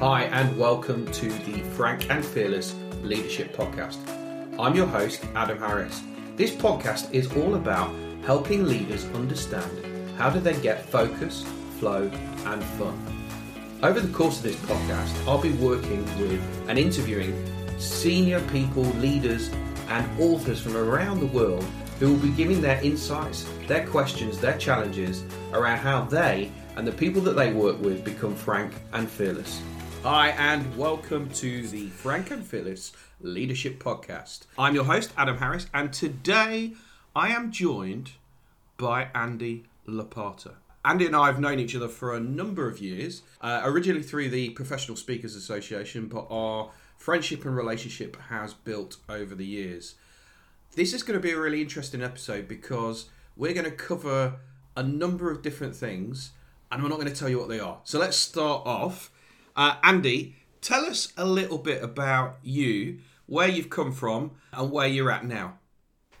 Hi, and welcome to the Frank and Fearless Leadership Podcast. I'm your host, Adam Harris. This podcast is all about helping leaders understand how do they get focus, flow, and fun. Over the course of this podcast, I'll be working with and interviewing senior people, leaders, and authors from around the world who will be giving their insights, their questions, their challenges around how they and the people that they work with become frank and fearless. Hi, and welcome to the Frank and Fearless Leadership Podcast. I'm your host, Adam Harris, and today I am joined by Andy Lopata. Andy and I have known each other for a number of years, uh, originally through the Professional Speakers Association, but our friendship and relationship has built over the years. This is going to be a really interesting episode because we're going to cover a number of different things and I'm not going to tell you what they are. So let's start off. Uh, Andy, tell us a little bit about you, where you've come from, and where you're at now.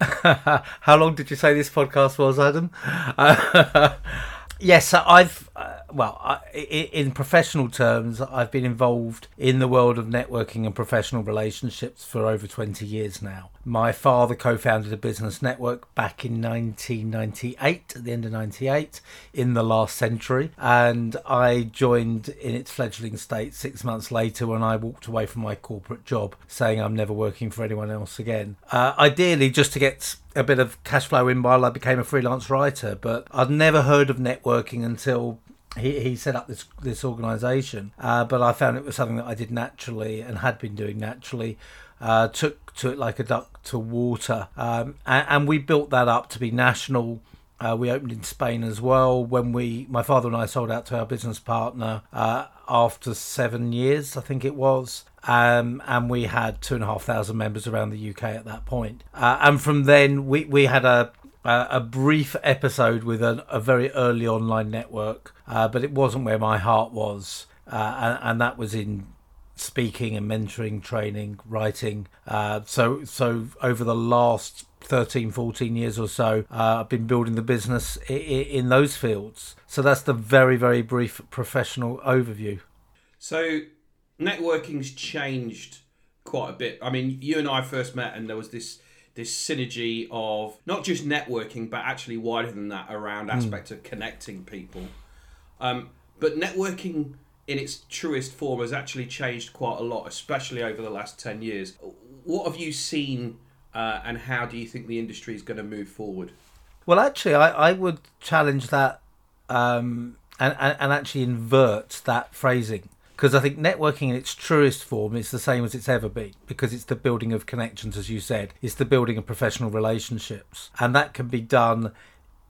How long did you say this podcast was, Adam? Uh, yes, I've uh, well, I, in professional terms, I've been involved in the world of networking and professional relationships for over 20 years now. My father co founded a business network back in 1998, at the end of 98, in the last century, and I joined in its fledgling state six months later when I walked away from my corporate job, saying I'm never working for anyone else again. Uh, ideally, just to get a bit of cash flow in while I became a freelance writer, but I'd never heard of networking until he, he set up this this organisation, uh, but I found it was something that I did naturally and had been doing naturally. Uh, took to it like a duck to water, um, and, and, we built that up to be national. Uh, we opened in Spain as well. When we, my father and I, sold out to our business partner uh, after seven years, I think it was, um, and we had two and a half thousand members around the UK at that point. Uh, and from then, we we had a uh, a brief episode with a, a, very early online network, uh, but it wasn't where my heart was, uh, and, and, that was in speaking and mentoring, training, writing. Uh, so, so over the last 13, 14 years or so, uh, I've been building the business in, in those fields. So that's the very, very brief professional overview. So, networking's changed quite a bit. I mean, you and I first met, and there was this this synergy of not just networking, but actually wider than that around mm. of connecting people. Um, but networking in its truest form has actually changed quite a lot, especially over the last 10 years. What have you seen uh, and how do you think the industry is going to move forward? Well, actually, I, I would challenge that um, and, and, and actually invert that phrasing because I think networking in its truest form is the same as it's ever been because it's the building of connections, as you said, it's the building of professional relationships, and that can be done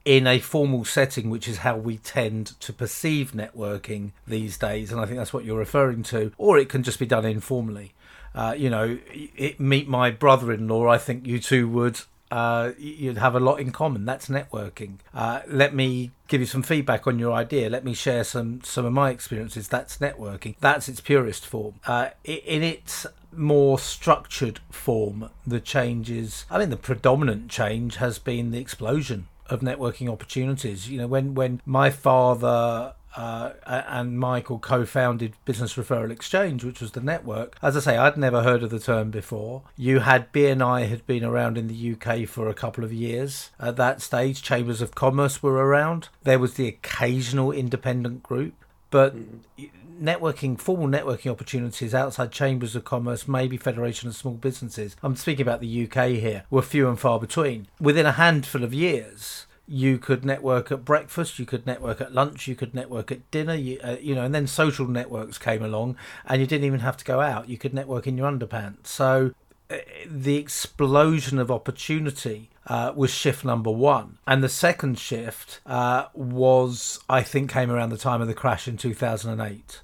in a formal setting, which is how we tend to perceive networking these days, and I think that's what you're referring to, or it can just be done informally. Uh, you know, it, meet my brother-in-law. I think you two would uh, you'd have a lot in common. That's networking. Uh, let me give you some feedback on your idea. Let me share some some of my experiences. That's networking. That's its purest form. Uh, in its more structured form, the changes. I mean, the predominant change has been the explosion of networking opportunities. You know, when when my father uh, and Michael co-founded Business Referral Exchange, which was the network. As I say, I'd never heard of the term before. You had BNI had been around in the UK for a couple of years. At that stage, Chambers of Commerce were around. There was the occasional independent group, but networking, formal networking opportunities outside chambers of commerce, maybe Federation of Small Businesses, I'm speaking about the UK here, were few and far between. Within a handful of years, you could network at breakfast, you could network at lunch, you could network at dinner, you, uh, you know, and then social networks came along, and you didn't even have to go out. You could network in your underpants. So uh, the explosion of opportunity uh, was shift number one, and the second shift uh, was, I think, came around the time of the crash in two thousand and eight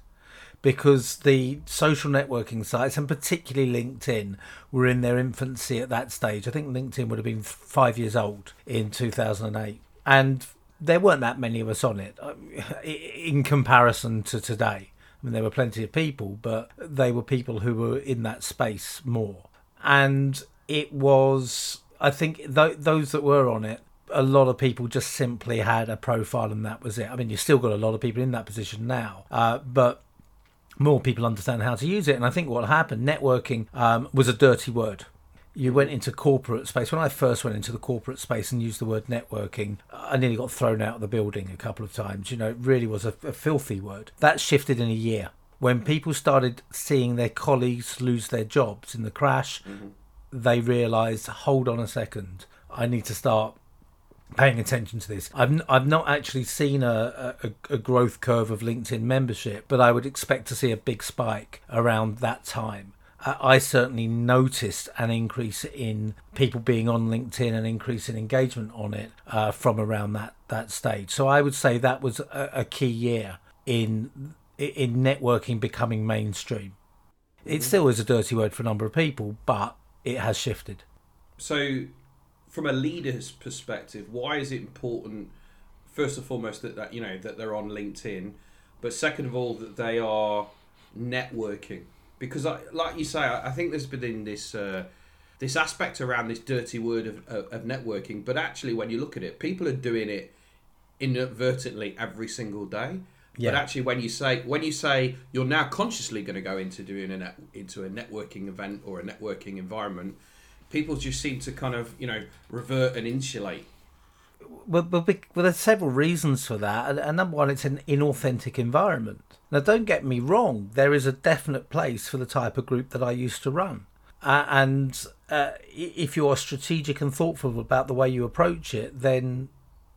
because the social networking sites, and particularly LinkedIn, were in their infancy at that stage. I think LinkedIn would have been five years old in 2008. And there weren't that many of us on it uh, in comparison to today. I mean, there were plenty of people, but they were people who were in that space more. And it was, I think, th- those that were on it a lot of people just simply had a profile and that was it. I mean, you've still got a lot of people in that position now, uh, but more people understand how to use it. And I think what happened, networking um, was a dirty word. You went into corporate space. When I first went into the corporate space and used the word networking, I nearly got thrown out of the building a couple of times. You know, it really was a, a filthy word. That shifted in a year when people started seeing their colleagues lose their jobs in the crash. Mm-hmm. They realised, hold on a second, I need to start paying attention to this. I've I've not actually seen a, a, a, growth curve of LinkedIn membership, but I would expect to see a big spike around that time. I certainly noticed an increase in people being on LinkedIn, and increase in engagement on it uh, from around that that stage. So I would say that was a, a key year in in networking becoming mainstream. It still is a dirty word for a number of people, but it has shifted. So from a leader's perspective, why is it important? First and foremost, that, that you know that they're on LinkedIn, but second of all, that they are networking. Because, I, like you say, I, I think there's been this uh, this aspect around this dirty word of, of, of networking. But actually, when you look at it, people are doing it inadvertently every single day. Yeah. But actually, when you say when you say you're now consciously going to go into doing a net, into a networking event or a networking environment, people just seem to kind of you know revert and insulate. Well, well, well there's several reasons for that. And number one, it's an inauthentic environment. Now, don't get me wrong. There is a definite place for the type of group that I used to run. Uh, and uh, if you are strategic and thoughtful about the way you approach it, then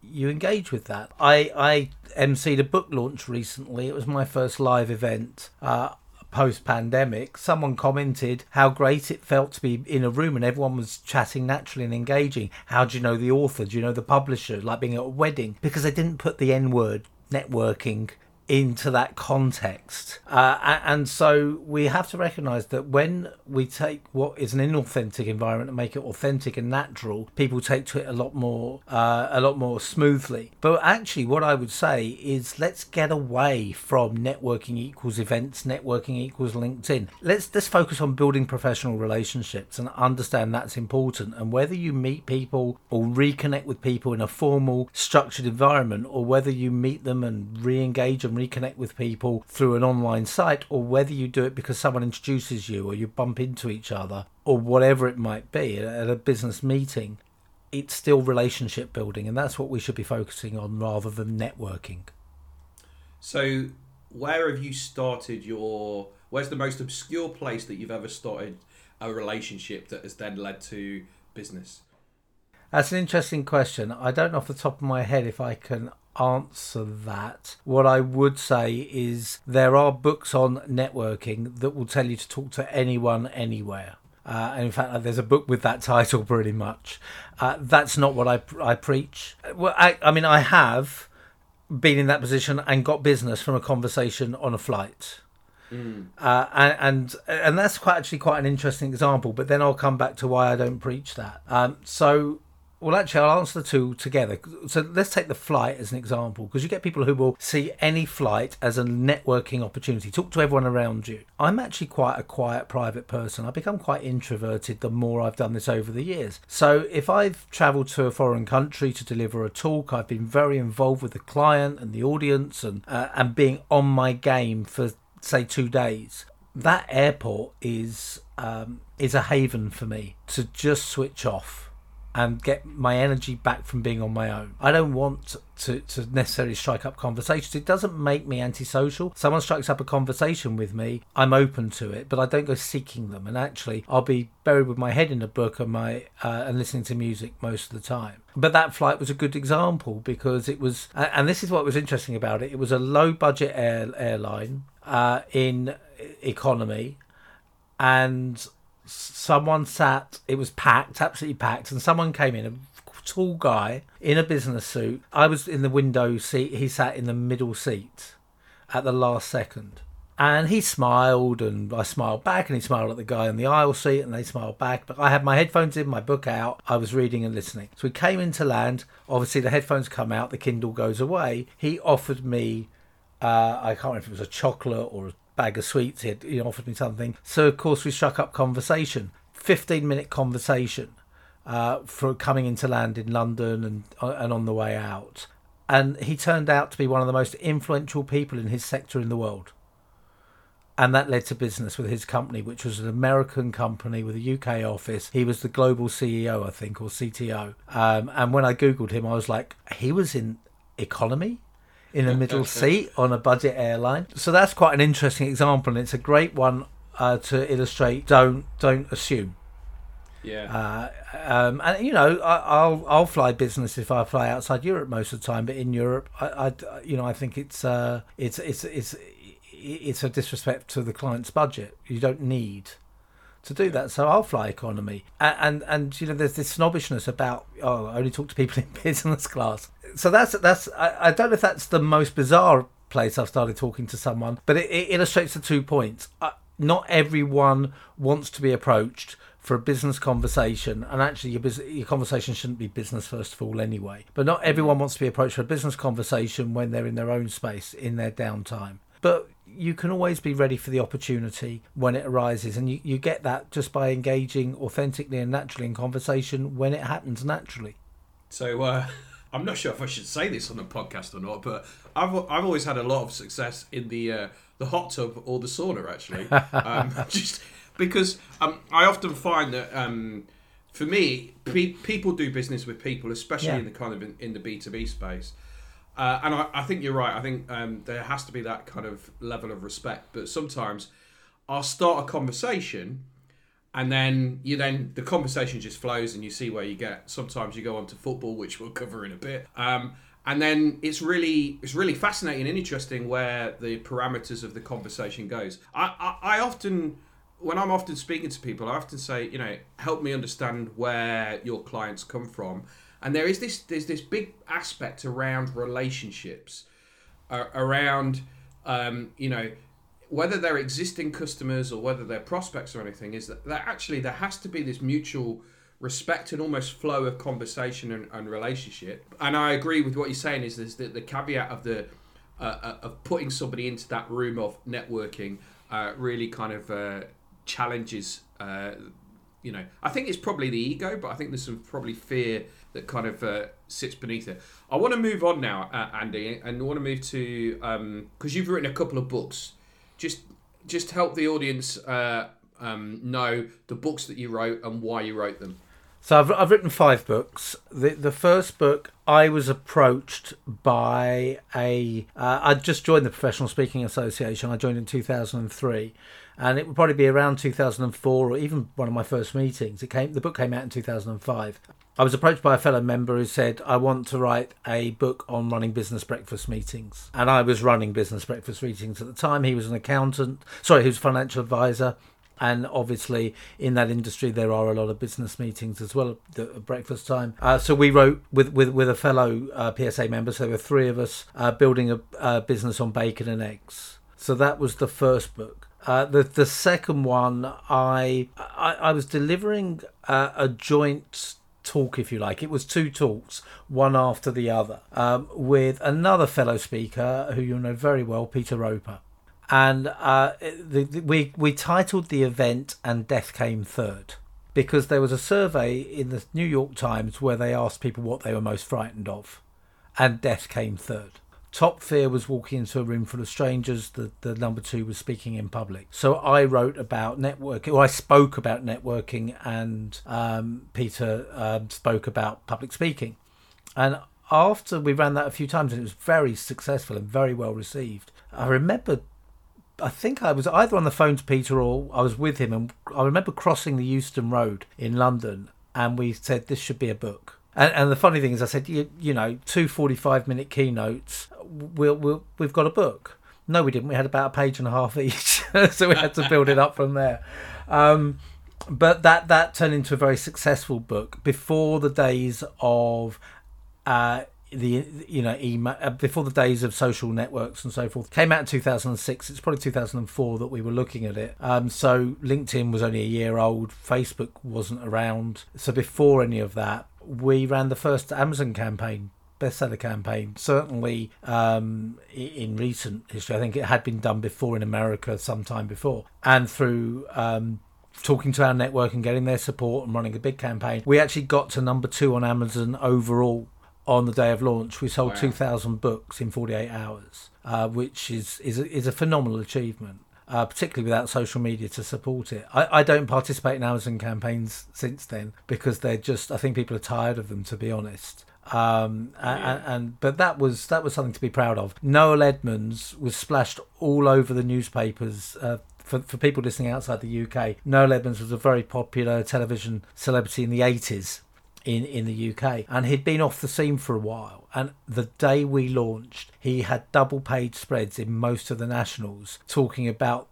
you engage with that. I I emceed a book launch recently. It was my first live event. Uh, post pandemic, someone commented how great it felt to be in a room and everyone was chatting naturally and engaging. How do you know the author? Do you know the publisher? Like being at a wedding. Because they didn't put the N word networking into that context. Uh, and so we have to recognize that when we take what is an inauthentic environment and make it authentic and natural, people take to it a lot more, uh, a lot more smoothly. But actually, what I would say is let's get away from networking equals events, networking equals LinkedIn. Let's let's focus on building professional relationships and understand that's important. And whether you meet people or reconnect with people in a formal, structured environment, or whether you meet them and re-engage reconnect with people through an online site or whether you do it because someone introduces you or you bump into each other or whatever it might be at a business meeting, it's still relationship building. And that's what we should be focusing on rather than networking. So, where have you started your. Where's the most obscure place that you've ever started a relationship that has then led to business? That's an interesting question. I don't know off the top of my head if I can answer that. What I would say is there are books on networking that will tell you to talk to anyone anywhere. Uh, and in fact, there's a book with that title pretty much. Uh, that's not what I, I preach. Well, I, I mean, I have been in that position and got business from a conversation on a flight. Mm. Uh, and, and and that's quite actually quite an interesting example. But then I'll come back to why I don't preach that. Um, so well, actually, I'll answer the two together. So let's take the flight as an example, because you get people who will see any flight as a networking opportunity. Talk to everyone around you. I'm actually quite a quiet, private person. I've become quite introverted the more I've done this over the years. So if I've travelled to a foreign country to deliver a talk, I've been very involved with the client and the audience, and uh, and being on my game for say two days. That airport is um, is a haven for me to just switch off and get my energy back from being on my own. I don't want to, to necessarily strike up conversations. It doesn't make me antisocial. Someone strikes up a conversation with me, I'm open to it, but I don't go seeking them. And actually, I'll be buried with my head in a book and my uh, and listening to music most of the time. But that flight was a good example because it was, and this is what was interesting about it. It was a low budget air, airline uh, in economy, and someone sat, it was packed, absolutely packed, and someone came in, a tall guy in a business suit. I was in the window seat, he sat in the middle seat at the last second. And he smiled, and I smiled back, and he smiled at the guy in the aisle seat, and they smiled back. But I had my headphones in, my book out, I was reading and listening. So we came into land. Obviously, the headphones come out, the Kindle goes away. He offered me, uh, I can't remember if it was a chocolate or a bag of sweets. He, had, he offered me something. So, of course, we struck up conversation. 15 minute conversation uh, for coming into land in London and, uh, and on the way out. And he turned out to be one of the most influential people in his sector in the world. and that led to business with his company, which was an American company with a UK office. He was the global CEO, I think, or CTO. Um, and when I googled him, I was like, he was in economy in a middle seat on a budget airline. So that's quite an interesting example, and it's a great one uh, to illustrate. Don't don't assume. Yeah. Uh, um, and you know, I, I'll I'll fly business if I fly outside Europe most of the time, but in Europe, I, I you know I think it's uh, it's it's it's it's a disrespect to the client's budget. You don't need to do that, so I'll fly economy. And and, and you know, there's this snobbishness about oh, I only talk to people in business class. So that's that's I, I don't know if that's the most bizarre place I've started talking to someone, but it, it illustrates the two points. Uh, not everyone wants to be approached for a business conversation, and actually your, bus- your conversation shouldn't be business first of all anyway. But not everyone wants to be approached for a business conversation when they're in their own space in their downtime. But you can always be ready for the opportunity when it arises, and you, you get that just by engaging authentically and naturally in conversation when it happens naturally. So uh, I'm not sure if I should say this on a podcast or not, but I've I've always had a lot of success in the uh, the hot tub or the sauna actually, um, just because um, I often find that. Um, for me, pe- people do business with people, especially Yeah. in the kind of in, in the B two B space. Uh, and I, I think you're right. I think um, there has to be that kind of level of respect. But sometimes I'll start a conversation, and then you then the conversation just flows, and you see where you get. Sometimes you go on to football, which we'll cover in a bit. Um, and then it's really it's really fascinating and interesting where the parameters of the conversation goes. I, I, I often when I'm often speaking to people, I often say, you know, help me understand where your clients come from. And there is this there's this big aspect around relationships, uh, around um, you know whether they're existing customers or whether they're prospects or anything. Is that, that actually there has to be this mutual respect and almost flow of conversation and, and relationship. And I agree with what you're saying. Is there's the, the caveat of the uh, uh, of putting somebody into that room of networking uh, really kind of uh, challenges. Uh, you know, I think it's probably the ego, but I think there's some probably fear that kind of uh, sits beneath it. I want to move on now, Andy, and I want to move to because you've written a couple of books. Just just help the audience uh, um, know the books that you wrote and why you wrote them. So I've, I've written five books. The the first book I was approached by a uh, I just joined the Professional Speaking Association. I joined in 2003, and it would probably be around 2004 or even one of my first meetings. It came the book came out in 2005. I was approached by a fellow member who said, I want to write a book on running business breakfast meetings. And I was running business breakfast meetings at the time. He was an accountant, sorry, he was a financial advisor. And obviously, in that industry, there are a lot of business meetings as well at breakfast time. Uh, so we wrote with with, with a fellow uh, PSA member. So there were three of us uh, building a, a business on bacon and eggs. So that was the first book. Uh, the the second one, I I, I was delivering uh, a joint talk, if you like. It was two talks, one after the other, um, with another fellow speaker who you know very well, Peter Roper and uh, the, the, we we titled the event "And Death Came Third because there was a survey in the New York Times where they asked people what they were most frightened of, and death came third. Top fear was walking into a room full of strangers. The, the number two was speaking in public. So I wrote about networking, or I spoke about networking, and um, Peter um, spoke about public speaking. And after we ran that a few times, and it was very successful and very well received, I remember I think I was either on the phone to Peter or I was with him, and I remember crossing the Euston Road in London, and we said this should be a book. And, and the funny thing is, I said, you, you know, two 45 minute keynotes, we'll, we'll, we've got a book. No, we didn't. We had about a page and a half each, so we had to build it up from there. Um, but that that turned into a very successful book before the days of uh, the you know email uh, before the days of social networks and so forth came out in 2006 it's probably 2004 that we were looking at it um, so linkedin was only a year old facebook wasn't around so before any of that we ran the first amazon campaign bestseller campaign certainly um, in recent history i think it had been done before in america some time before and through um, talking to our network and getting their support and running a big campaign we actually got to number two on amazon overall on the day of launch. We sold Wow. 2,000 books in 48 hours, uh, which is is a, is a phenomenal achievement. uh, particularly without social media to support it. I, I don't participate in Amazon campaigns since then because they're just, I think people are tired of them, to be honest. Um, Yeah. and, and but that was that was something to be proud of. Noel Edmonds was splashed all over the newspapers. Uh, for, for people listening outside the UK, Noel Edmonds was a very popular television celebrity in the 80s in, in the UK. And he'd been off the scene for a while. And the day we launched, he had double page spreads in most of the nationals talking about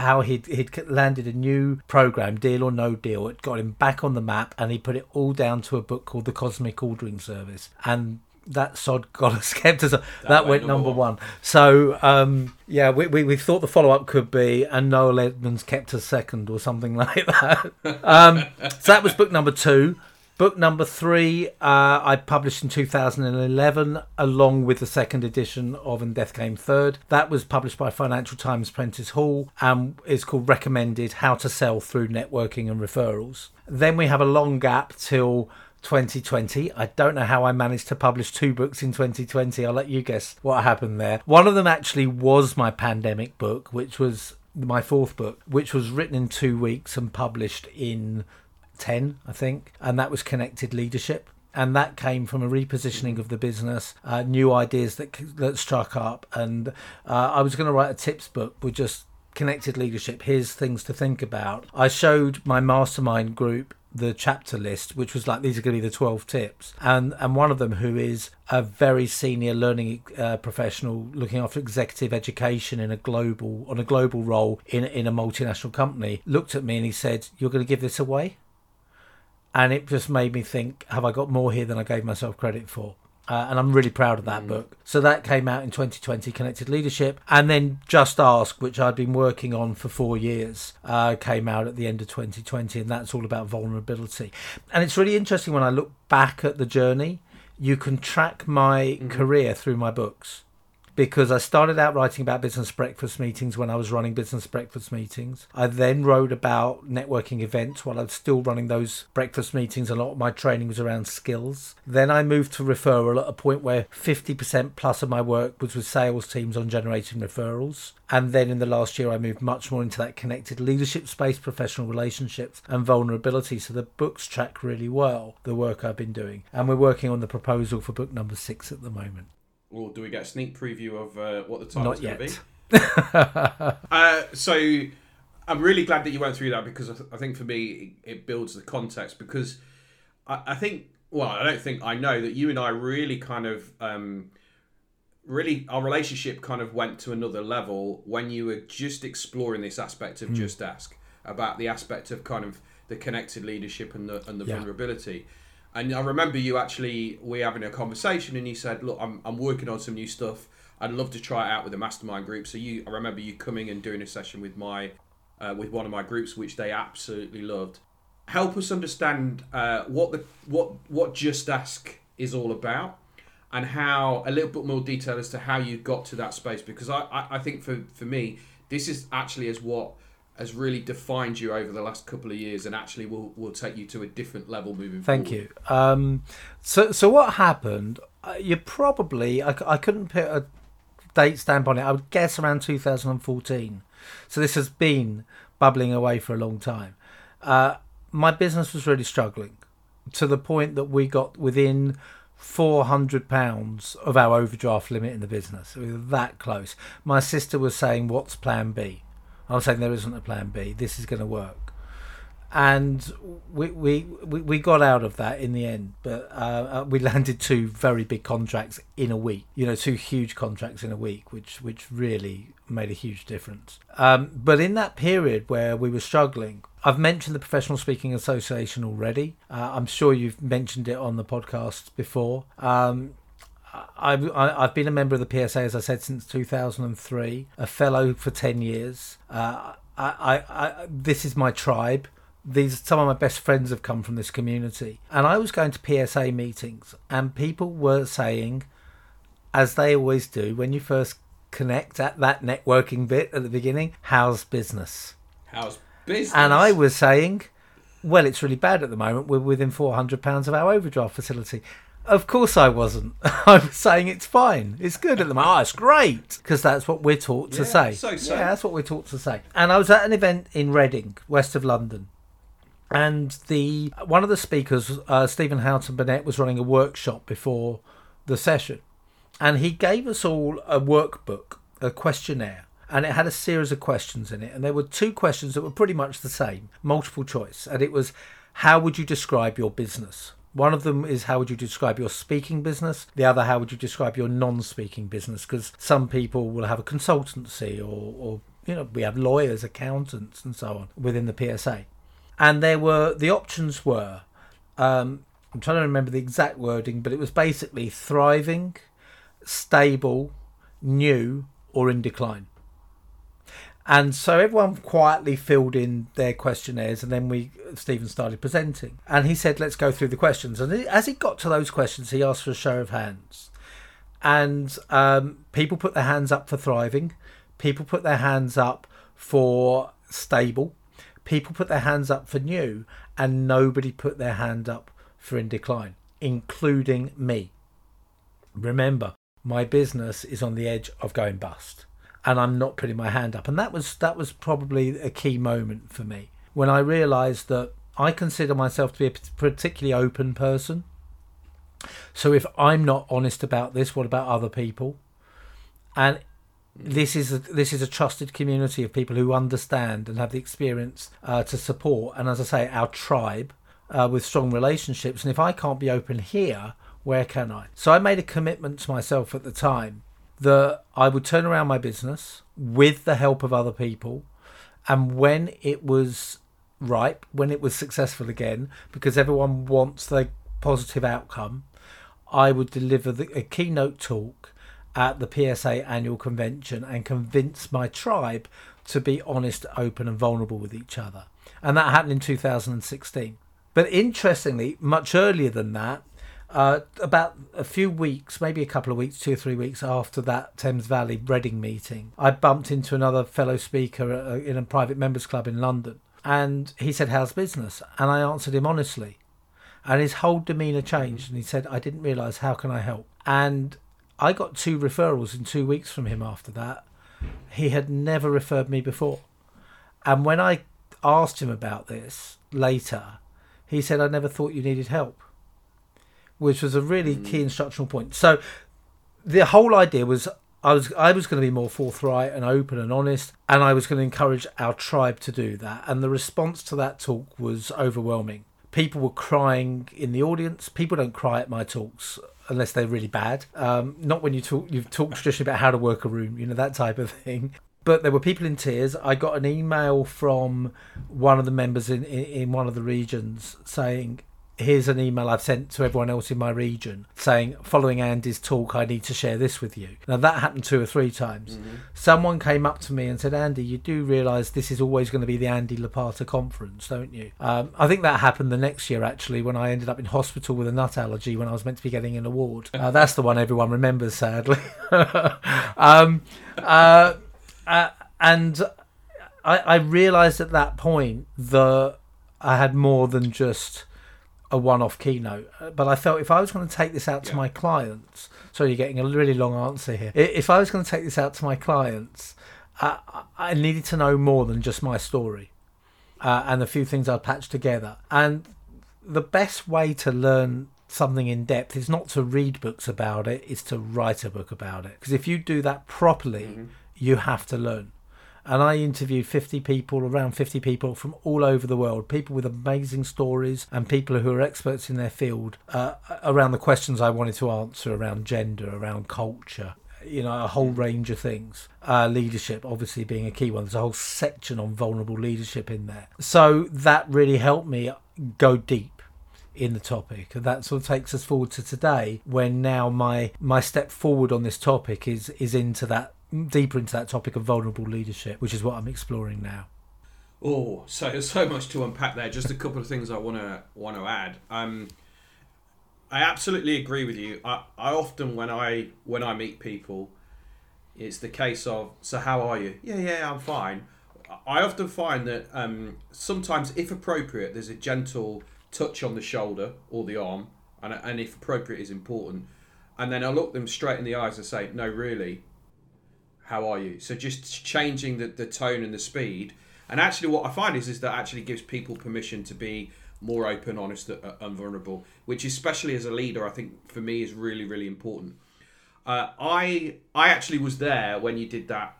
how he'd, he'd landed a new program, Deal or No Deal. It got him back on the map and he put it all down to a book called The Cosmic Ordering Service. And that sod got us kept us. That, went went number number one. one. So um, yeah, we, we, we thought the follow up could be, and Noel Edmonds kept us second or something like that. um, so that was book number two. Book number three, uh, I published in 2011, along with the second edition of And Death Came Third. That was published by Financial Times Prentice Hall and is called Recommended How to Sell Through Networking and Referrals. Then we have a long gap till 2020. I don't know how I managed to publish two books in 2020. I'll let you guess what happened there. One of them actually was my pandemic book, which was my fourth book, which was written in two weeks and published in 10, I think, and that was Connected Leadership. And that came from a repositioning of the business, uh, new ideas that that struck up. And uh, I was going to write a tips book with just connected leadership. Here's things to think about. I showed my mastermind group the chapter list, which was like these are going to be the 12 tips, and and one of them who is a very senior learning uh, professional looking after executive education in a global on a global role in in a multinational company looked at me and he said, "You're going to give this away." And it just made me think have i got more here than i gave myself credit for? Uh, and i'm really proud of that book. So that came out in 2020 connected leadership. And then just ask which i'd been working on for four years uh, came out at the end of 2020 and that's all about vulnerability. And it's really interesting when i look back at the journey you can track my career through my books because I started out writing about business breakfast meetings when I was running business breakfast meetings. I then wrote about networking events while I was still running those breakfast meetings. A lot of my training was around skills. Then I moved to referral at a point where 50% plus of my work was with sales teams on generating referrals. And then in the last year, I moved much more into that connected leadership space, professional relationships, and vulnerability. So the books track really well the work I've been doing. And we're working on the proposal for book number six at the moment. Or do we get a sneak preview of uh, what the title's going to be? Uh, so I'm really glad that you went through that because I, th- I think for me it, it builds the context because I, I think well I don't think I know that you and I really kind of um, really our relationship kind of went to another level when you were just exploring this aspect of just ask about the aspect of kind of the connected leadership and the and the Yeah. vulnerability. And I remember you actually we having a conversation, and you said, "Look, I'm, I'm working on some new stuff. I'd love to try it out with a mastermind group." So you, I remember you coming and doing a session with my uh, with one of my groups, which they absolutely loved. Help us understand uh, what the what what Just Ask is all about, and how a little bit more detail as to how you got to that space. Because I, I, I think for for me, this is actually as what has really defined you over the last couple of years, and actually will will take you to a different level moving forward. Thank forward. you. Um, so, so what happened? Uh, you probably I, I couldn't put a date stamp on it. I would guess around 2014. So this has been bubbling away for a long time. Uh, my business was really struggling to the point that we got within 400 pounds of our overdraft limit in the business. We were that close. My sister was saying, "What's Plan B?" I was saying, "There isn't a Plan B. This is going to work." and we, we we we got out of that in the end but uh, uh, we landed two very big contracts in a week you know two huge contracts in a week which which really made a huge difference um, but in that period where we were struggling I've mentioned the Professional Speaking Association already. Uh, I'm sure you've mentioned it on the podcast before. Um, I've, I've been a member of the PSA, as I said, since 2003, a fellow for 10 years. Uh, I, I, I, this is my tribe. These some of my best friends have come from this community, and I was going to PSA meetings, and people were saying, as they always do, when you first connect at that networking bit at the beginning, "How's business?" How's business? And I was saying, well, it's really bad at the moment. We're within four hundred pounds of our overdraft facility. Of course I wasn't. I was saying it's fine. It's good at the moment. Oh, it's great. Because that's what we're taught to Yeah, say. so- so. Yeah, that's what we're taught to say. And I was at an event in Reading, west of London. And the one of the speakers, uh, Stephen Houghton Burnett, was running a workshop before the session. And he gave us all a workbook, a questionnaire. And it had a series of questions in it. And there were two questions that were pretty much the same, multiple choice. And it was, how would you describe your business? One of them is how would you describe your speaking business? The other, how would you describe your non-speaking business? Because some people will have a consultancy, or, or you know, we have lawyers, accountants, and so on within the PSA. And there were the options were, um, I'm trying to remember the exact wording, but it was basically thriving, stable, new, or in decline. And so everyone quietly filled in their questionnaires, and then we Stephen started presenting. And he said, "Let's go through the questions." And as he got to those questions, he asked for a show of hands, and um, people put their hands up for thriving, people put their hands up for stable, people put their hands up for new, and nobody put their hand up for in decline, including me. Remember, my business is on the edge of going bust and I'm not putting my hand up. And that was that was probably a key moment for me when I realised that I consider myself to be a particularly open person. So if I'm not honest about this, what about other people? And this is a, this is a trusted community of people who understand and have the experience uh, to support. And as I say, our tribe uh, with strong relationships. And if I can't be open here, where can I? So I made a commitment to myself at the time that I would turn around my business with the help of other people. And when it was ripe, when it was successful again, because everyone wants the positive outcome, I would deliver the, a keynote talk at the PSA annual convention and convince my tribe to be honest, open, and vulnerable with each other. And that happened in 2016. But interestingly, much earlier than that, uh, about a few weeks, maybe a couple of weeks, two or three weeks after that Thames Valley Reading meeting, I bumped into another fellow speaker in a private members club in London. And he said, How's business? And I answered him honestly. And his whole demeanour changed. And he said, I didn't realise, how can I help? And I got two referrals in two weeks from him after that. He had never referred me before. And when I asked him about this later, he said, I never thought you needed help which was a really mm. key instructional point. So the whole idea was I was I was going to be more forthright and open and honest, and I was going to encourage our tribe to do that. And the response to that talk was overwhelming. People were crying in the audience. People don't cry at my talks unless they're really bad. Um, not when you talk you've talked traditionally about how to work a room, you know that type of thing. But there were people in tears. I got an email from one of the members in, in, in one of the regions saying, here's an email I've sent to everyone else in my region saying, following Andy's talk, I need to share this with you. Now, that happened two or three times. Mm-hmm. Someone came up to me and said, Andy, you do realise this is always going to be the Andy Lopata conference, don't you? Um, I think that happened the next year, actually, when I ended up in hospital with a nut allergy when I was meant to be getting an award. Uh, that's the one everyone remembers, sadly. um, uh, uh, and I, I realised at that point that I had more than just a one-off keynote. But I felt if I was going to take this out to yeah. my clients, so you're getting a really long answer here. If I was going to take this out to my clients, uh, I needed to know more than just my story uh, and a few things I'd patched together. And the best way to learn something in depth is not to read books about it; it's to write a book about it. Because if you do that properly, mm-hmm. you have to learn and I interviewed 50 people, around 50 people from all over the world, people with amazing stories and people who are experts in their field uh, around the questions I wanted to answer around gender, around culture, you know, a whole range of things. Uh, leadership, obviously, being a key one. There's a whole section on vulnerable leadership in there. So that really helped me go deep in the topic and that sort of takes us forward to today when now my my step forward on this topic is is into that deeper into that topic of vulnerable leadership, which is what I'm exploring now. Oh, so there's so much to unpack there. Just a couple of things I want to want to add. Um, I absolutely agree with you. I, I often when I when I meet people, it's the case of so how are you? Yeah, yeah, I'm fine. I often find that um, sometimes, if appropriate, there's a gentle touch on the shoulder or the arm and, and if appropriate is important. And then I look them straight in the eyes and say, no, really, how are you? So just changing the, the tone and the speed. And actually, what I find is, is that actually gives people permission to be more open, honest, uh, and vulnerable, which especially as a leader, I think for me is really, really important. Uh, I I actually was there when you did that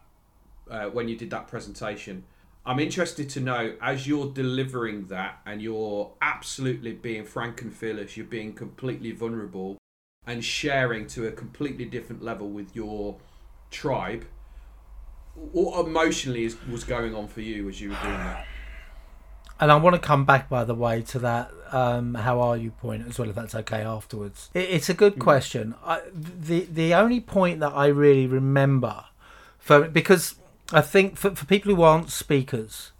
uh, when you did that presentation. I'm interested to know as you're delivering that and you're absolutely being frank and fearless, you're being completely vulnerable and sharing to a completely different level with your tribe. What emotionally is, was going on for you as you were doing that? And I want to come back, by the way, to that um, "how are you" point as well, if that's okay afterwards. It, it's a good mm. question. I, the the only point that I really remember, for because I think for, for people who aren't speakers,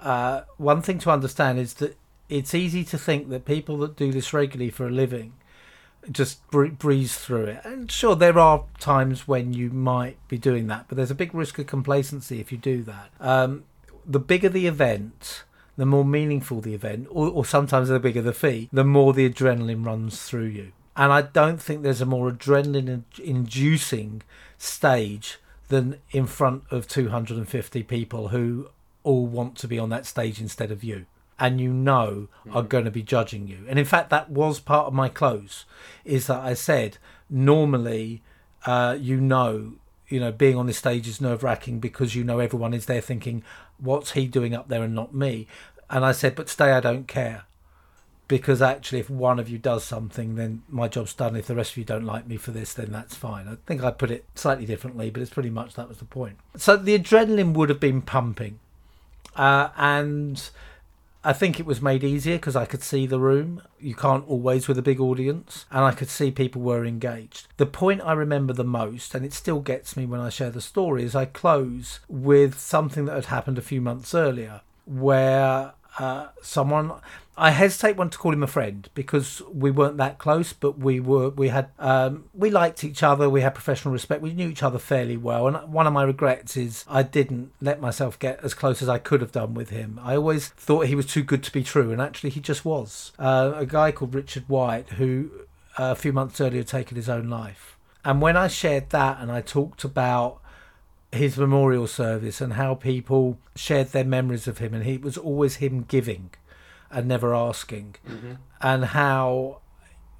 uh, one thing to understand is that it's easy to think that people that do this regularly for a living just breeze through it. And sure, there are times when you might be doing that, but there's a big risk of complacency if you do that. Um, the bigger the event, the more meaningful the event, or, or sometimes the bigger the fee, the more the adrenaline runs through you. And I don't think there's a more adrenaline inducing stage than in front of 250 people who all want to be on that stage instead of you and you know mm. are going to be judging you. And in fact, that was part of my close, is that I said normally, uh, you know, you know, being on this stage is nerve wracking because you know everyone is there thinking, what's he doing up there and not me? And I said, but stay, I don't care. Because actually, if one of you does something, then my job's done. If the rest of you don't like me for this, then that's fine. I think I put it slightly differently, but it's pretty much that was the point. So the adrenaline would have been pumping. Uh, and I think it was made easier because I could see the room. You can't always with a big audience, and I could see people were engaged. The point I remember the most, and it still gets me when I share the story, is I close with something that had happened a few months earlier where uh, someone I hesitate one to call him a friend because we weren't that close, but we were. We had um, we liked each other. We had professional respect. We knew each other fairly well. And one of my regrets is I didn't let myself get as close as I could have done with him. I always thought he was too good to be true, and actually he just was. Uh, a guy called Richard White who uh, a few months earlier had taken his own life. And when I shared that and I talked about his memorial service and how people shared their memories of him, and he was always him giving and never asking, mm-hmm. and how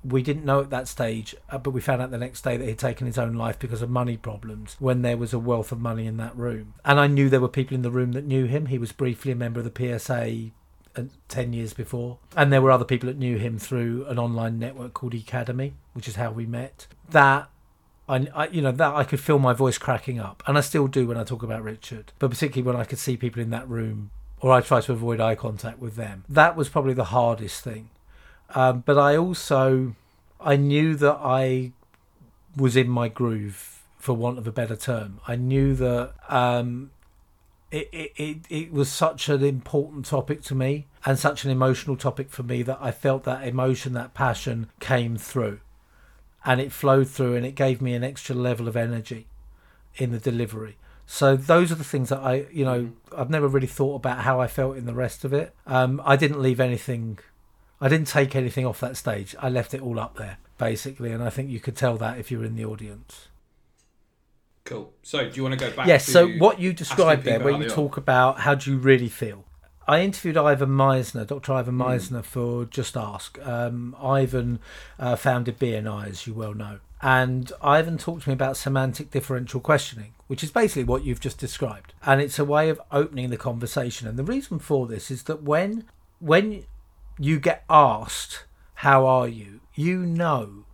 we didn't know at that stage, uh, but we found out the next day that he'd taken his own life because of money problems when there was a wealth of money in that room. And I knew there were people in the room that knew him. He was briefly a member of the PSA uh, 10 years before. And there were other people that knew him through an online network called Ecademy, which is how we met. That I, I, you know that I could feel my voice cracking up, and I still do when I talk about Richard. But particularly when I could see people in that room, or I try to avoid eye contact with them. That was probably the hardest thing. Um, but I also, I knew that I was in my groove, for want of a better term. I knew that um, it, it, it, it was such an important topic to me and such an emotional topic for me that I felt that emotion, that passion came through and it flowed through and it gave me an extra level of energy in the delivery. So those are the things that I, you know, I've never really thought about how I felt in the rest of it. Um, I didn't leave anything, I didn't take anything off that stage. I left it all up there basically, and I think you could tell that if you were in the audience. Cool. So, do you want to go back? Yes. so, what you described there, where you talk about how do you really feel, I interviewed Ivan Misner, Dr. Ivan Misner, mm. for Just Ask. Um, Ivan uh, founded BNI, as you well know. And Ivan talked to me about semantic differential questioning, which is basically what you've just described. And it's a way of opening the conversation. And the reason for this is that when when you get asked, How are you? you know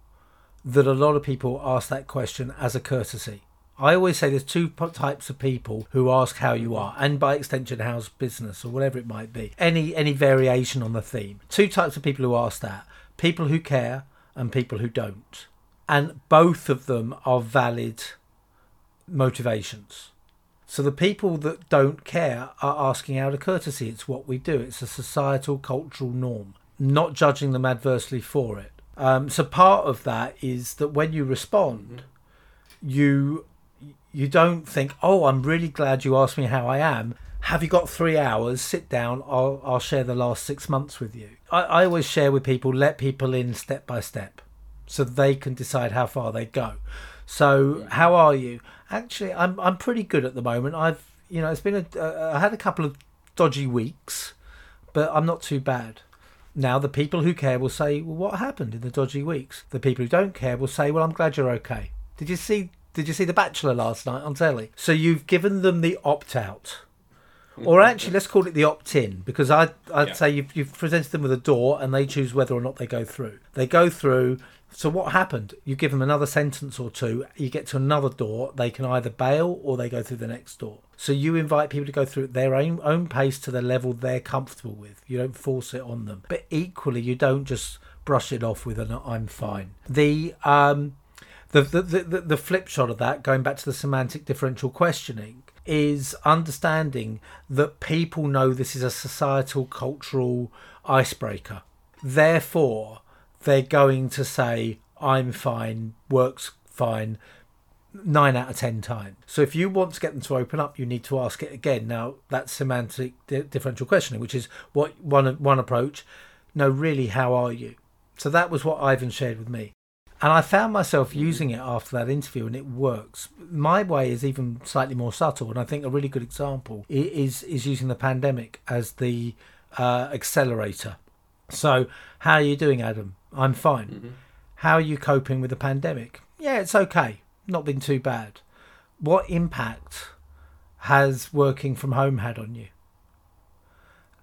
that a lot of people ask that question as a courtesy. I always say there's two types of people who ask how you are, and by extension, how's business or whatever it might be. Any any variation on the theme. Two types of people who ask that: people who care and people who don't. And both of them are valid motivations. So the people that don't care are asking out of courtesy. It's what we do. It's a societal cultural norm. Not judging them adversely for it. Um, so part of that is that when you respond, you you don't think, oh, I'm really glad you asked me how I am. have you got three hours? Sit down. I'll, I'll share the last six months with you. I, I always share with people, let people in step by step so they can decide how far they go. So, how are you? Actually, I'm, I'm pretty good at the moment. I've, you know, it's been a, uh, I had a couple of dodgy weeks, but I'm not too bad. Now, the people who care will say, well, what happened in the dodgy weeks? The people who don't care will say, well, I'm glad you're okay. Did you see did you see The Bachelor last night on telly? So you've given them the opt out. Or actually, let's call it the opt in because I'd, I'd Yeah. say you've, you've presented them with a door and they choose whether or not they go through. They go through. So what happened? You give them another sentence or two, you get to another door, they can either bail or they go through the next door. So you invite people to go through at their own, own pace to the level they're comfortable with. You don't force it on them. But equally, you don't just brush it off with an I'm fine. The um, the, the, the, the flip shot of that, going back to the semantic differential questioning, is understanding that people know this is a societal, cultural icebreaker. Therefore, they're going to say, I'm fine, works fine, nine out of ten times. So if you want to get them to open up, you need to ask it again. Now, that's semantic di- differential questioning, which is what one, one approach. No, really, how are you? So that was what Ivan shared with me. And I found myself using it after that interview, and it works. My way is even slightly more subtle, and I think a really good example is is using the pandemic as the uh, accelerator. So, how are you doing, Adam? I'm fine. Mm-hmm. How are you coping with the pandemic? Yeah, it's okay. Not been too bad. What impact has working from home had on you?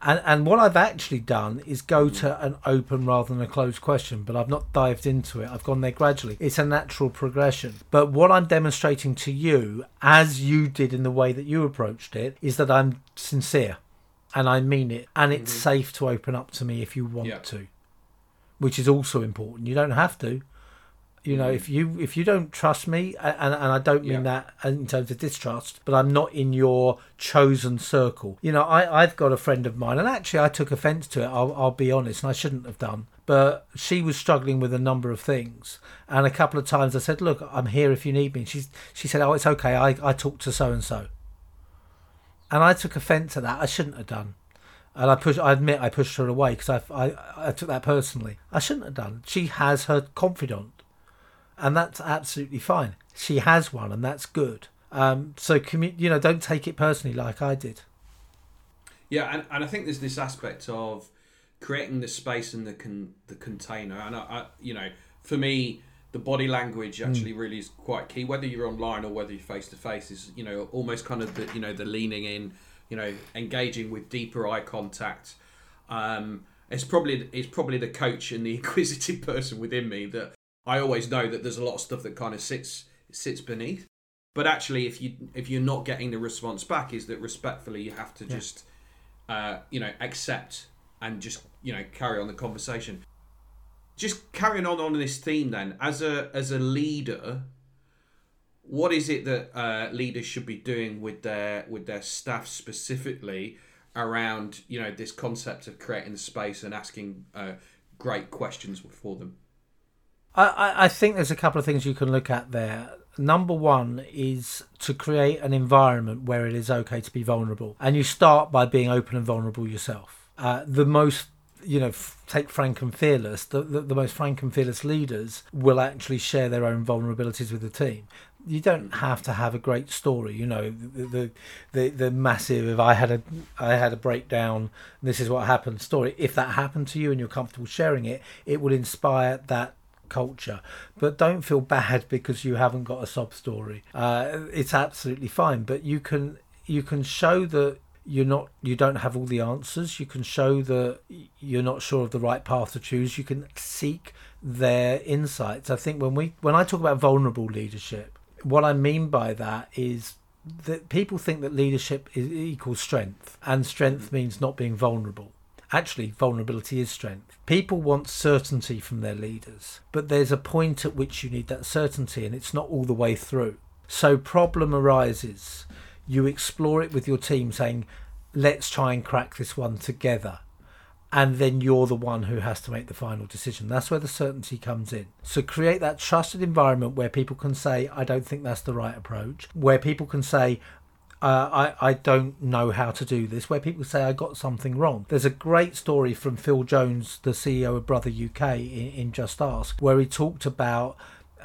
And and what I've actually done is go mm-hmm. to an open rather than a closed question, but I've not dived into it. I've gone there gradually. It's a natural progression. But what I'm demonstrating to you, as you did in the way that you approached it, is that I'm sincere and I mean it. And it's mm-hmm. safe to open up to me if you want Yeah. to. Which is also important. You don't have to. You know, mm-hmm. if you if you don't trust me, and, and I don't mean Yeah. that in terms of distrust, but I'm not in your chosen circle. You know, I I've got a friend of mine, and actually I took offence to it. I'll I'll be honest, and I shouldn't have done. But she was struggling with a number of things, and a couple of times I said, "Look, I'm here if you need me." She's she said, "Oh, it's okay. I I talked to so and so," and I took offence to that. I shouldn't have done. And I push. I admit I pushed her away because I, I I took that personally. I shouldn't have done. She has her confidant, and that's absolutely fine. She has one, and that's good. Um, so commu- you know, don't take it personally like I did. Yeah, and, and I think there's this aspect of creating the space and the con, the container, and I, I, you know, for me, the body language actually really is quite key. Whether you're online or whether you're face to face, is you know almost kind of the you know the leaning in, you know, engaging with deeper eye contact. Um, it's probably it's probably the coach and the inquisitive person within me that I always know that there's a lot of stuff that kind of sits sits beneath. But actually, if you if you're not getting the response back, is that respectfully you have to just uh, you know accept and just you know carry on the conversation. Just carrying on on this theme, then as a as a leader, what is it that uh, leaders should be doing with their with their staff specifically around you know this concept of creating space and asking uh, great questions for them? I, I, I think there's a couple of things you can look at there. Number one is to create an environment where it is okay to be vulnerable, and you start by being open and vulnerable yourself. Uh, the most you know, take frank and fearless. The, the the most frank and fearless leaders will actually share their own vulnerabilities with the team. You don't have to have a great story, you know. The the the, massive. If I had a I had a breakdown, this is what happened. Story. If that happened to you and you're comfortable sharing it, it will inspire that culture. But don't feel bad because you haven't got a sob story. Uh, it's absolutely fine. But you can you can show that you're not you don't have all the answers. You can show that you're not sure of the right path to choose. You can seek their insights. I think when we when I talk about vulnerable leadership, what I mean by that is that people think that leadership is equals strength, and strength mm-hmm. means not being vulnerable. Actually, vulnerability is strength. People want certainty from their leaders, but there's a point at which you need that certainty, and it's not all the way through. So, problem arises. You explore it with your team, saying, Let's try and crack this one together. And then you're the one who has to make the final decision. That's where the certainty comes in. So, create that trusted environment where people can say, I don't think that's the right approach, where people can say, uh, I, I don't know how to do this, where people say I got something wrong. There's a great story from Phil Jones, the CEO of Brother UK, in, in Just Ask, where he talked about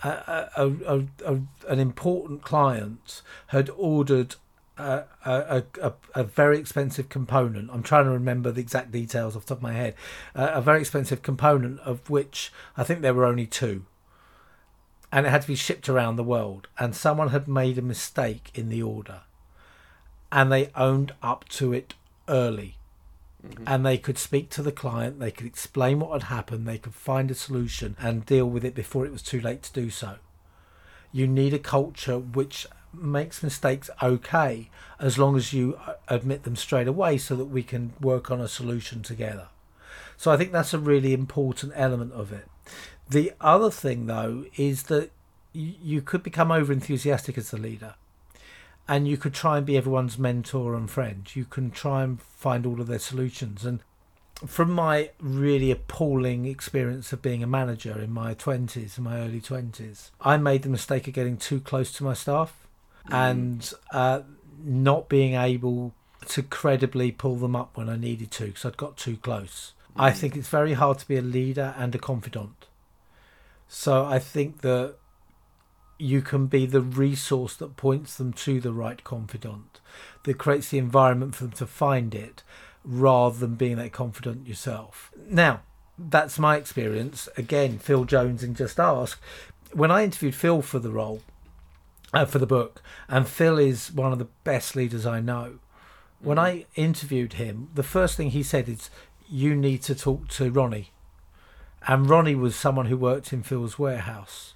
a, a, a, an important client had ordered a, a, a, a, very expensive component. I'm trying to remember the exact details off the top of my head. Uh, a very expensive component of which I think there were only two. And it had to be shipped around the world. And someone had made a mistake in the order. And they owned up to it early. Mm-hmm. And they could speak to the client, they could explain what had happened, they could find a solution and deal with it before it was too late to do so. You need a culture which makes mistakes okay as long as you uh, admit them straight away so that we can work on a solution together. So I think that's a really important element of it. The other thing, though, is that you could become over enthusiastic as the leader and you could try and be everyone's mentor and friend. You can try and find all of their solutions. And from my really appalling experience of being a manager in my 20s, in my early 20s, I made the mistake of getting too close to my staff mm. and uh, not being able to credibly pull them up when I needed to because I'd got too close. Mm. I think it's very hard to be a leader and a confidant. So I think that you can be the resource that points them to the right confidant, that creates the environment for them to find it, rather than being that confidant yourself. Now, that's my experience. Again, Phil Jones and Just Ask. When I interviewed Phil for the role, uh, for the book, and Phil is one of the best leaders I know. When mm-hmm. I interviewed him, the first thing he said is, "You need to talk to Ronnie." And Ronnie was someone who worked in Phil's warehouse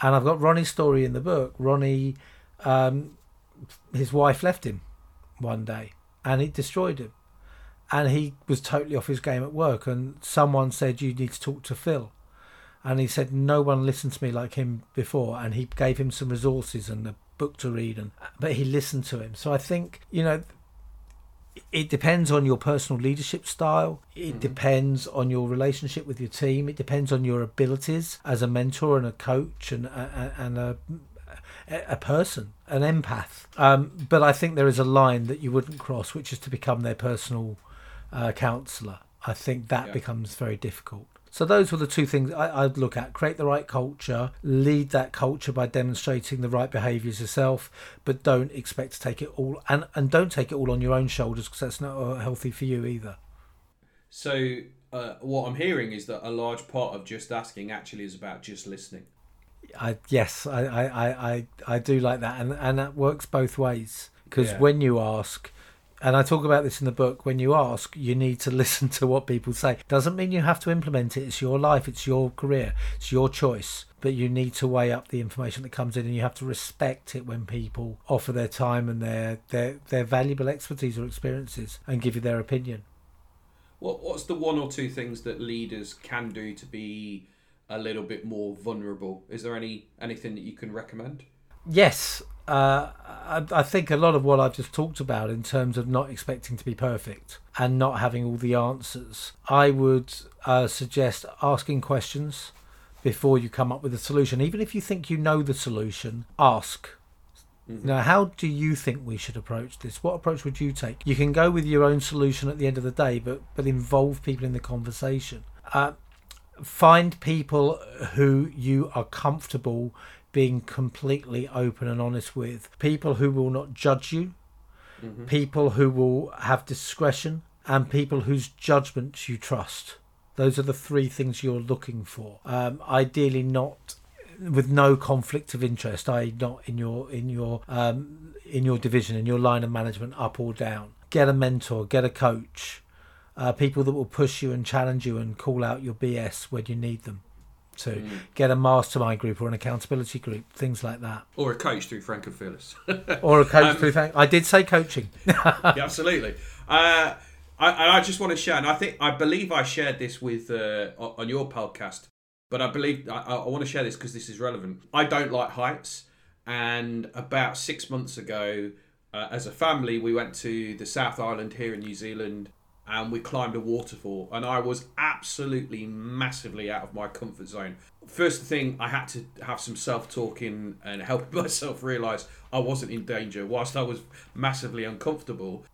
and I've got Ronnie's story in the book. Ronnie, um, his wife left him one day, and it destroyed him, and he was totally off his game at work. And someone said, "You need to talk to Phil," and he said, "No one listened to me like him before," and he gave him some resources and a book to read, and but he listened to him. So I think you know it depends on your personal leadership style. It mm-hmm. depends on your relationship with your team. It depends on your abilities as a mentor and a coach and a, and a a person, an empath. Um, but I think there is a line that you wouldn't cross, which is to become their personal uh, counselor. I think that yeah. becomes very difficult. So those were the two things I, would look at: create the right culture, lead that culture by demonstrating the right behaviours yourself, but don't expect to take it all and and don't take it all on your own shoulders because that's not uh, healthy for you either. So uh, what I'm hearing is that a large part of just asking actually is about just listening. I yes, I I, I, I do like that, and and that works both ways because yeah. when you ask and I talk about this in the book. When you ask, you need to listen to what people say. Doesn't mean you have to implement it. It's your life, it's your career, it's your choice. But you need to weigh up the information that comes in, and you have to respect it when people offer their time and their their their valuable expertise or experiences and give you their opinion. What what's the one or two things that leaders can do to be a little bit more vulnerable? Is there any anything that you can recommend? Yes, uh, I, I, think a lot of what I've just talked about in terms of not expecting to be perfect and not having all the answers, I would uh, suggest asking questions before you come up with a solution. Even if you think you know the solution, ask. Mm-hmm. Now, how do you think we should approach this? What approach would you take? You can go with your own solution at the end of the day, but but involve people in the conversation. Uh, find people who you are comfortable being completely open and honest with people who will not judge you, mm-hmm. people who will have discretion, and people whose judgment you trust. Those are the three things you're looking for. Um, ideally, not with no conflict of interest, i.e., not in your in your um, in your division, in your line of management, up or down. Get a mentor, get a coach, uh, people that will push you and challenge you and call out your BS when you need them to mm. get a mastermind group or an accountability group, things like that. Or a coach through Frank and Fearless. or a coach um, through Frank. I did say coaching. yeah, absolutely. Uh, I, I just want to share, and I think I believe I shared this with uh, on your podcast, but I believe I, I want to share this because this is relevant. I don't like heights, and about six months ago, uh, as a family, we went to the South Island here in New Zealand and we climbed a waterfall and I was absolutely massively out of my comfort zone. First thing I had to have some self-talking and help myself realize I wasn't in danger whilst I was massively uncomfortable.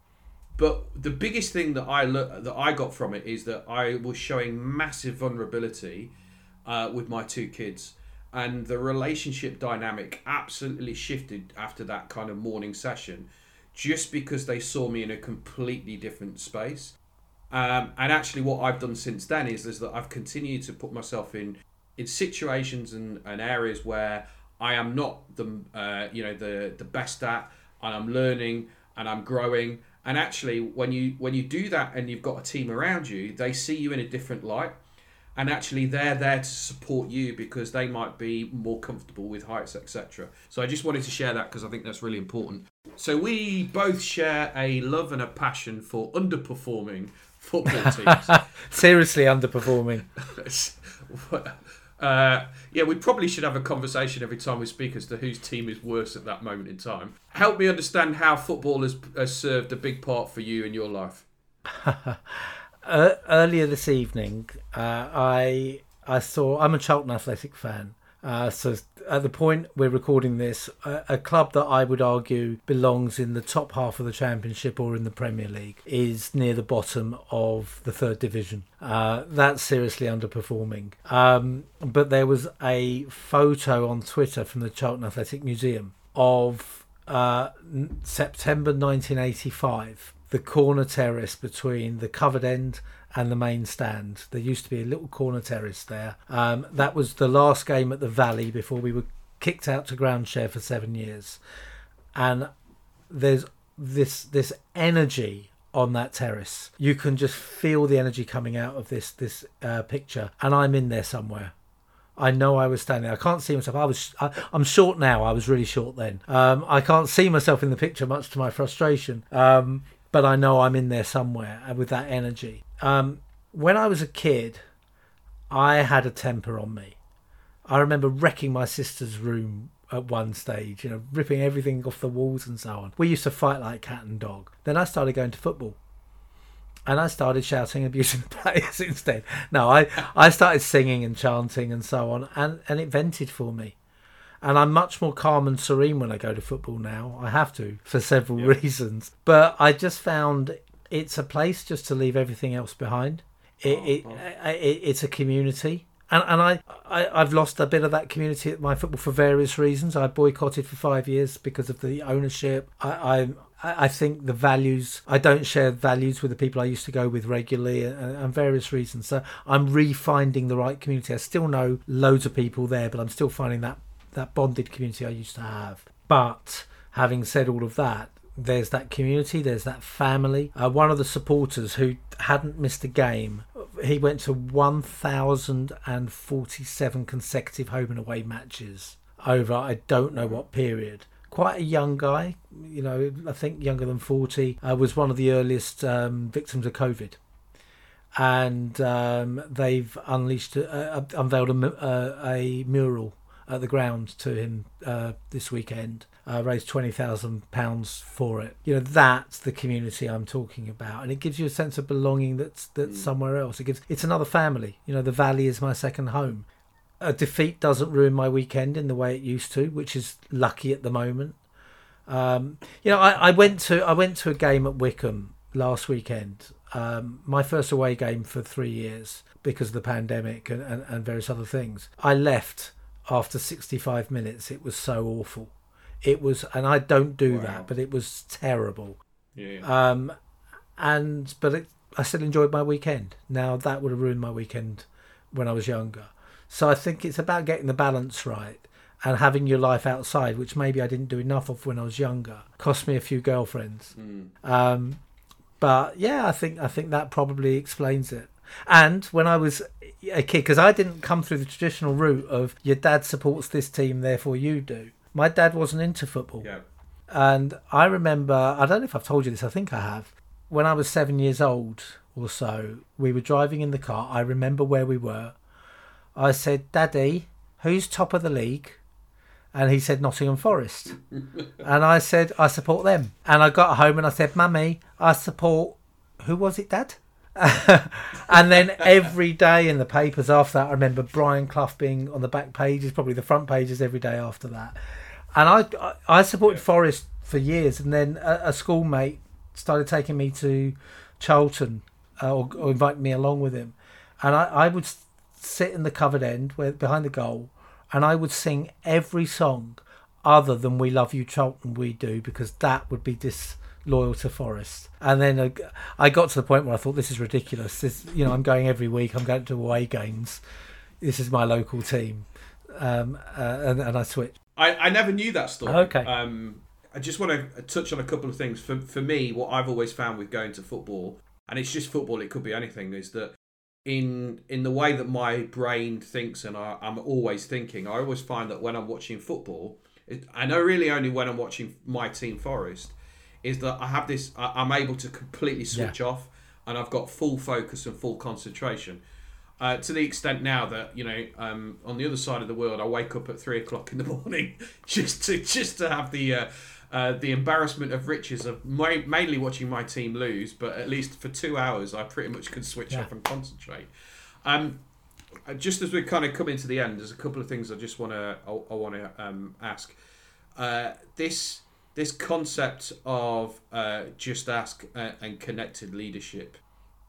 But the biggest thing that I that I got from it is that I was showing massive vulnerability uh, with my two kids, and the relationship dynamic absolutely shifted after that kind of morning session, just because they saw me in a completely different space. Um, and actually, what I've done since then is, is that I've continued to put myself in in situations and, and areas where I am not the uh, you know the the best at, and I'm learning and I'm growing and actually, when you when you do that and you've got a team around you, they see you in a different light. And actually, they're there to support you because they might be more comfortable with heights, etc. So I just wanted to share that because I think that's really important. So we both share a love and a passion for underperforming football teams. Seriously underperforming. Uh, yeah, we probably should have a conversation every time we speak as to whose team is worse at that moment in time. Help me understand how football has, has served a big part for you in your life. uh, earlier this evening, uh, I I saw. I'm a Charlton Athletic fan, uh, so at the point we're recording this, a, a, club that I would argue belongs in the top half of the Championship or in the Premier League is near the bottom of the third division. Uh, that's seriously underperforming. Um, but there was a photo on Twitter from the Charlton Athletic Museum of uh, September 1985, the corner terrace between the covered end and the main stand. There used to be a little corner terrace there. Um, that was the last game at the Valley before we were kicked out to ground share for seven years. And there's this this energy on that terrace. You can just feel the energy coming out of this this uh, picture, and I'm in there somewhere. I know I was standing. I can't see myself. I was. I, am short now. I was really short then. Um, I can't see myself in the picture, much to my frustration. Um, but I know I'm in there somewhere with that energy. Um, when I was a kid, I had a temper on me. I remember wrecking my sister's room at one stage, you know, ripping everything off the walls and so on. We used to fight like cat and dog. Then I started going to football. And I started shouting, abusing the players instead. No, I, I started singing and chanting and so on, and, and it vented for me and I'm much more calm and serene when I go to football now. I have to for several yep. reasons, but I just found it's a place just to leave everything else behind. It, oh, it, oh. it it's a community. And, and I, I, I've lost a bit of that community at my football for various reasons. I boycotted for five years because of the ownership. I, I, I think the values, I don't share values with the people I used to go with regularly and, and various reasons. So I'm refinding the right community. I still know loads of people there, but I'm still finding that that bonded community I used to have. But having said all of that, there's that community, there's that family. Uh, one of the supporters who hadn't missed a game, he went to 1,047 consecutive home and away matches over I don't know what period. Quite a young guy, you know, I think younger than 40, uh, was one of the earliest um, victims of COVID. And um, they've unleashed, uh, unveiled a, uh, a mural at the ground to him uh, this weekend. Uh, raised twenty thousand pounds for it. You know that's the community I'm talking about, and it gives you a sense of belonging that's that's mm. somewhere else. It gives it's another family. You know the valley is my second home. A defeat doesn't ruin my weekend in the way it used to, which is lucky at the moment. Um, you know, I, I went to I went to a game at Wycombe last weekend. Um, my first away game for three years because of the pandemic and, and, and various other things. I left after 65 minutes it was so awful. It was and i don't do wow. that but it was terrible. Yeah, um and but it, i still enjoyed my weekend. Now that would have ruined my weekend when i was younger. So i think it's about getting the balance right and having your life outside which maybe i didn't do enough of when i was younger. Cost me a few girlfriends. Mm. um but yeah i think i think that probably explains it and when I was a kid, because I didn't come through the traditional route of your dad supports this team, therefore you do. My dad wasn't into football. Yeah. And I remember, I don't know if I've told you this, I think I have. When I was seven years old or so, we were driving in the car. I remember where we were. I said, Daddy, who's top of the league? And he said, Nottingham Forest. and I said, I support them. And I got home and I said, Mummy, I support who was it, Dad? and then every day in the papers after that, I remember Brian Clough being on the back pages, probably the front pages every day after that. And I, I, I supported Forest for years, and then a, a schoolmate started taking me to Charlton uh, or, or inviting me along with him, and I, I would sit in the covered end where behind the goal, and I would sing every song other than "We Love You, Charlton, We Do" because that would be disloyal to Forest. And then uh, I got to the point where I thought, "This is ridiculous. This, you know, I'm going every week. I'm going to away games. This is my local team." Um, uh, and, and I switched. I, I never knew that story. Okay. Um, I just want to touch on a couple of things. For for me, what I've always found with going to football, and it's just football, it could be anything, is that in in the way that my brain thinks and I, I'm always thinking, I always find that when I'm watching football, it, I know really only when I'm watching my team Forest, is that I have this, I, I'm able to completely switch off and I've got full focus and full concentration. Uh, to the extent now that you know, um, on the other side of the world, I wake up at three o'clock in the morning just to just to have the uh, uh, the embarrassment of riches of my, mainly watching my team lose. But at least for two hours, I pretty much can switch Yeah. off and concentrate. Um, uh, just as we're kind of coming to the end, there's a couple of things I just want to I, I want to um, ask. Uh, this this concept of uh, just ask uh, and connected leadership.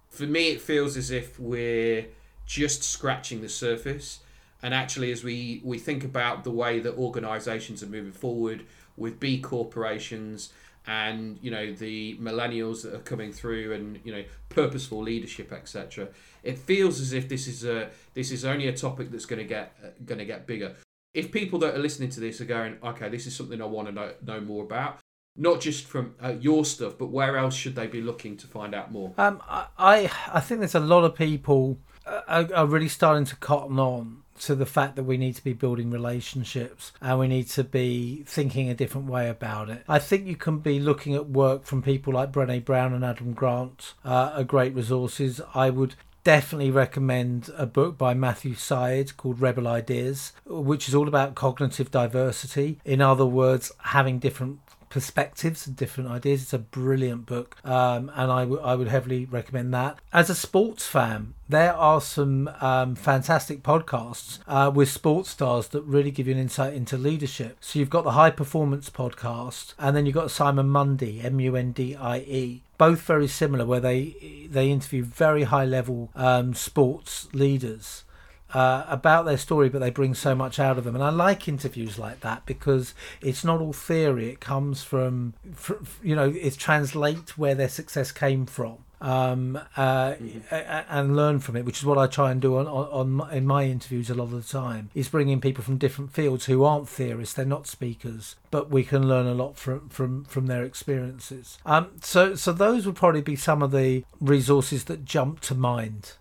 For me, it feels as if we're just scratching the surface. And actually, as we, we think about the way that organisations are moving forward with B corporations and you know the millennials that are coming through and you know purposeful leadership etc it feels as if this is a this is only a topic that's going to get going to get bigger if people that are listening to this are going okay this is something i want to know, know more about not just from uh, your stuff but where else should they be looking to find out more Um, I, I think there's a lot of people uh, are, are really starting to cotton on to the fact that we need to be building relationships and we need to be thinking a different way about it. I think you can be looking at work from people like Brené Brown and Adam Grant uh, are great resources. I would definitely recommend a book by Matthew Syed called Rebel Ideas, which is all about cognitive diversity. In other words, having different perspectives and different ideas. It's a brilliant book, um, and I, w- I would heavily recommend that. As a sports fan, there are some um, fantastic podcasts uh, with sports stars that really give you an insight into leadership. So you've got the High Performance podcast, and then you've got Simon Mundie, M U N D I E. Both very similar, where they they interview very high level um, sports leaders uh, about their story, but they bring so much out of them. And I like interviews like that because it's not all theory. It comes from, fr you know, it translates where their success came from. Um, uh, a- and learn from it, which is what I try and do on, on, in my interviews a lot of the time. Is bringing people from different fields who aren't theorists, they're not speakers, but we can learn a lot from from from their experiences. Um, so so those would probably be some of the resources that jump to mind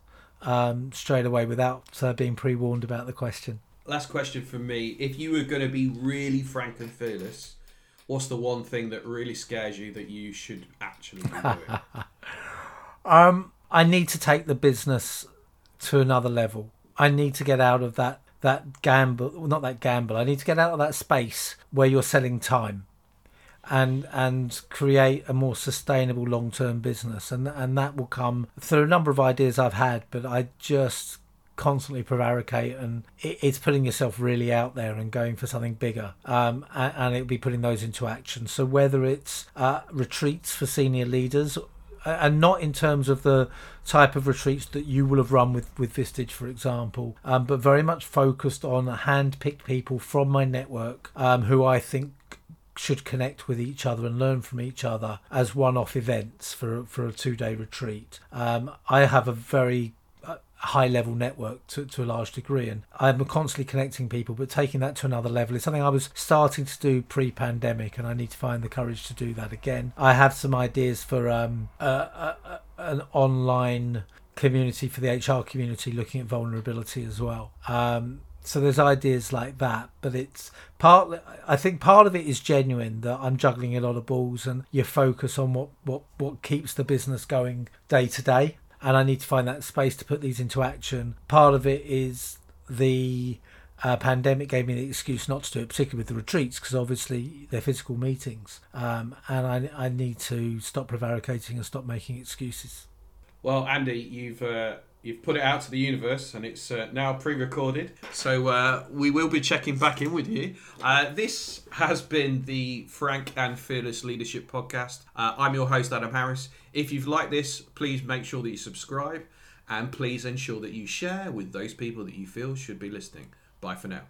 um, straight away without uh, being pre-warned about the question. last question from me if you were going to be really frank and fearless what's the one thing that really scares you that you should actually be doing Um, I need to take the business to another level. I need to get out of that that gamble, well, not that gamble. I need to get out of that space where you're selling time, and and create a more sustainable long term business. And and that will come through a number of ideas I've had, but I just constantly prevaricate and it's putting yourself really out there and going for something bigger um, and, it'll be putting those into action so whether it's uh, retreats for senior leaders and not in terms of the type of retreats that you will have run with with Vistage, for example, um, but very much focused on hand-picked people from my network um, who I think should connect with each other and learn from each other as one-off events for for a two-day retreat. Um, I have a very high level network to, to a large degree and I'm constantly connecting people but taking that to another level is something I was starting to do pre-pandemic and I need to find the courage to do that again. I have some ideas for um, an online community for the HR community looking at vulnerability as well. Um, so there's ideas like that but it's part I think part of it is genuine that I'm juggling a lot of balls and you focus on what what what keeps the business going day to day and I need to find that space to put these into action. Part of it is the uh, pandemic gave me the excuse not to do it, particularly with the retreats, because obviously they're physical meetings, um, and I, I need to stop prevaricating and stop making excuses. Well, Andy, you've uh, you've put it out to the universe, and it's uh, now pre-recorded. So uh, we will be checking back in with you. Uh, this has been the Frank and Fearless Leadership Podcast. Uh, I'm your host, Adam Harris. If you've liked this, please make sure that you subscribe, and please ensure that you share with those people that you feel should be listening. Bye for now.